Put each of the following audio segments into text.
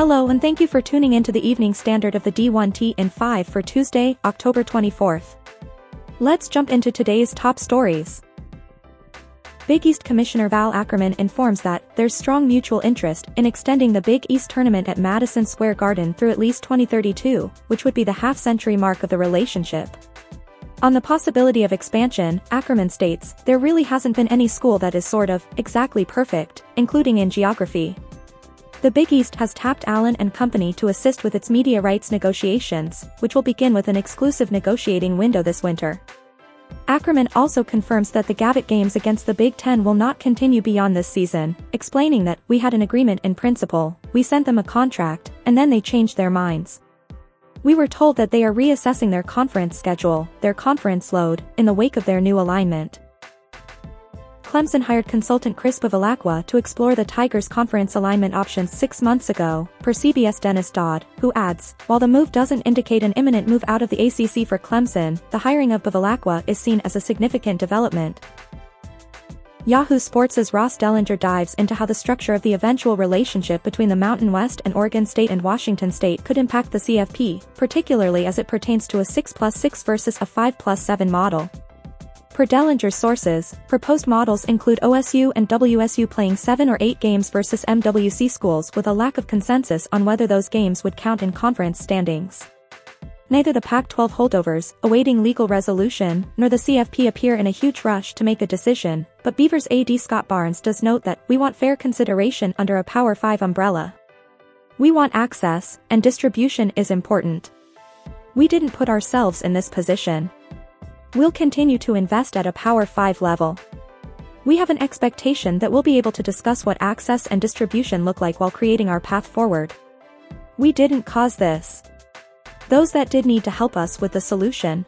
Hello and thank you for tuning in to the evening standard of the D1T in 5 for Tuesday, October 24th. Let's jump into today's top stories. Big East Commissioner Val Ackerman informs that there's strong mutual interest in extending the Big East tournament at Madison Square Garden through at least 2032, which would be the half-century mark of the relationship. On the possibility of expansion, Ackerman states, there really hasn't been any school that is sort of, exactly perfect, including in geography. The Big East has tapped Allen and Company to assist with its media rights negotiations, which will begin with an exclusive negotiating window this winter. Ackerman also confirms that the Gavitt games against the Big Ten will not continue beyond this season, explaining that, we had an agreement in principle, we sent them a contract, and then they changed their minds. We were told that they are reassessing their conference schedule, their conference load, in the wake of their new alignment. Clemson hired consultant Chris Bevilacqua to explore the Tigers' conference alignment options six months ago, per CBS Dennis Dodd, who adds, while the move doesn't indicate an imminent move out of the ACC for Clemson, the hiring of Bevilacqua is seen as a significant development. Yahoo Sports' Ross Dellenger dives into how the structure of the eventual relationship between the Mountain West and Oregon State and Washington State could impact the CFP, particularly as it pertains to a 6 plus 6 versus a 5 plus 7 model. Per Dellenger's sources, proposed models include OSU and WSU playing 7 or 8 games versus MWC schools with a lack of consensus on whether those games would count in conference standings. Neither the Pac-12 holdovers, awaiting legal resolution, nor the CFP appear in a huge rush to make a decision, but Beavers AD Scott Barnes does note that, we want fair consideration under a Power 5 umbrella. We want access, and distribution is important. We didn't put ourselves in this position. We'll continue to invest at a Power 5 level. We have an expectation that we'll be able to discuss what access and distribution look like while creating our path forward. We didn't cause this. Those that did need to help us with the solution.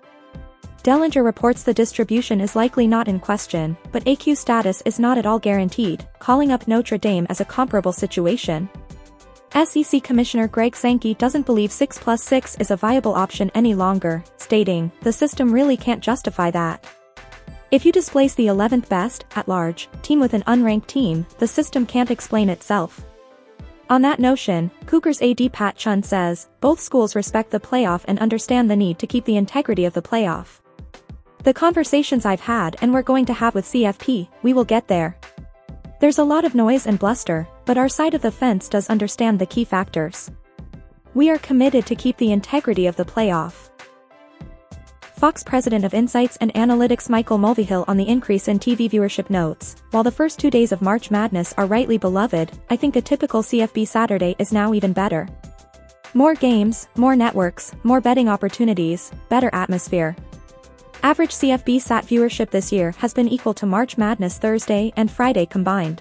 Dellenger reports the distribution is likely not in question, but AQ status is not at all guaranteed, calling up Notre Dame as a comparable situation. SEC Commissioner Greg Sankey doesn't believe 6 plus 6 is a viable option any longer, stating, the system really can't justify that. If you displace the 11th best, at large, team with an unranked team, the system can't explain itself. On that notion, Cougars AD Pat Chun says, both schools respect the playoff and understand the need to keep the integrity of the playoff. The conversations I've had and we're going to have with CFP, we will get there. There's a lot of noise and bluster, but our side of the fence does understand the key factors. We are committed to keep the integrity of the playoff. Fox president of Insights and Analytics Michael Mulvihill on the increase in TV viewership notes, while the first two days of March Madness are rightly beloved, I think a typical CFB Saturday is now even better. More games, more networks, more betting opportunities, better atmosphere, Average CFB SAT viewership this year has been equal to March Madness Thursday and Friday combined.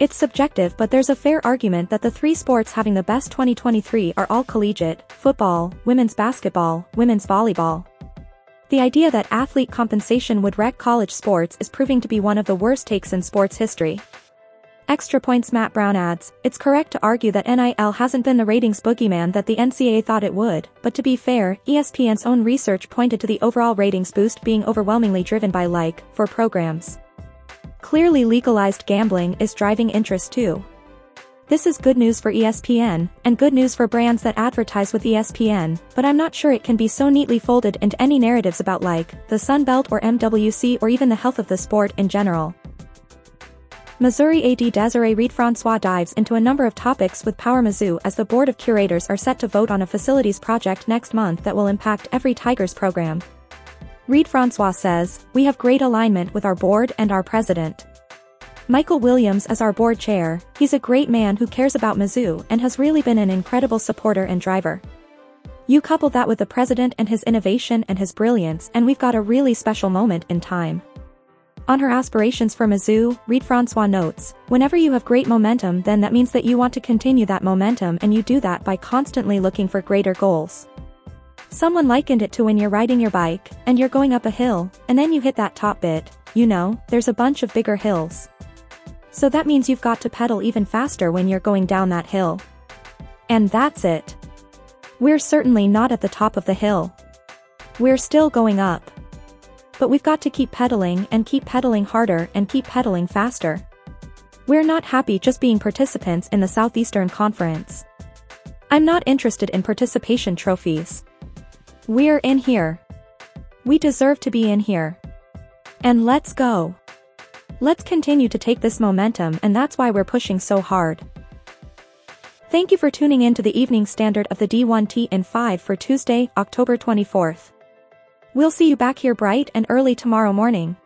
It's subjective but there's a fair argument that the three sports having the best 2023 are all collegiate, football, women's basketball, women's volleyball. The idea that athlete compensation would wreck college sports is proving to be one of the worst takes in sports history. Extra points Matt Brown adds, it's correct to argue that NIL hasn't been the ratings boogeyman that the NCAA thought it would, but to be fair, ESPN's own research pointed to the overall ratings boost being overwhelmingly driven by like, for programs. Clearly legalized gambling is driving interest too. This is good news for ESPN, and good news for brands that advertise with ESPN, but I'm not sure it can be so neatly folded into any narratives about like, the Sun Belt or MWC or even the health of the sport in general. Missouri AD Desiree Reed-Francois dives into a number of topics with Power Mizzou as the Board of Curators are set to vote on a facilities project next month that will impact every Tigers program. Reed-Francois says, We have great alignment with our board and our president. Michael Williams as our board chair, he's a great man who cares about Mizzou and has really been an incredible supporter and driver. You couple that with the president and his innovation and his brilliance and we've got a really special moment in time. On her aspirations for Mizzou, Reed-Francois notes, whenever you have great momentum then that means that you want to continue that momentum and you do that by constantly looking for greater goals. Someone likened it to when you're riding your bike, and you're going up a hill, and then you hit that top bit, you know, there's a bunch of bigger hills. So that means you've got to pedal even faster when you're going down that hill. And that's it. We're certainly not at the top of the hill. We're still going up. But we've got to keep pedaling and keep pedaling harder and keep pedaling faster. We're not happy just being participants in the Southeastern Conference. I'm not interested in participation trophies. We're in here. We deserve to be in here. And let's go. Let's continue to take this momentum and that's why we're pushing so hard. Thank you for tuning in to the evening standard of the D1T in 5 for Tuesday, October 24th. We'll see you back here bright and early tomorrow morning.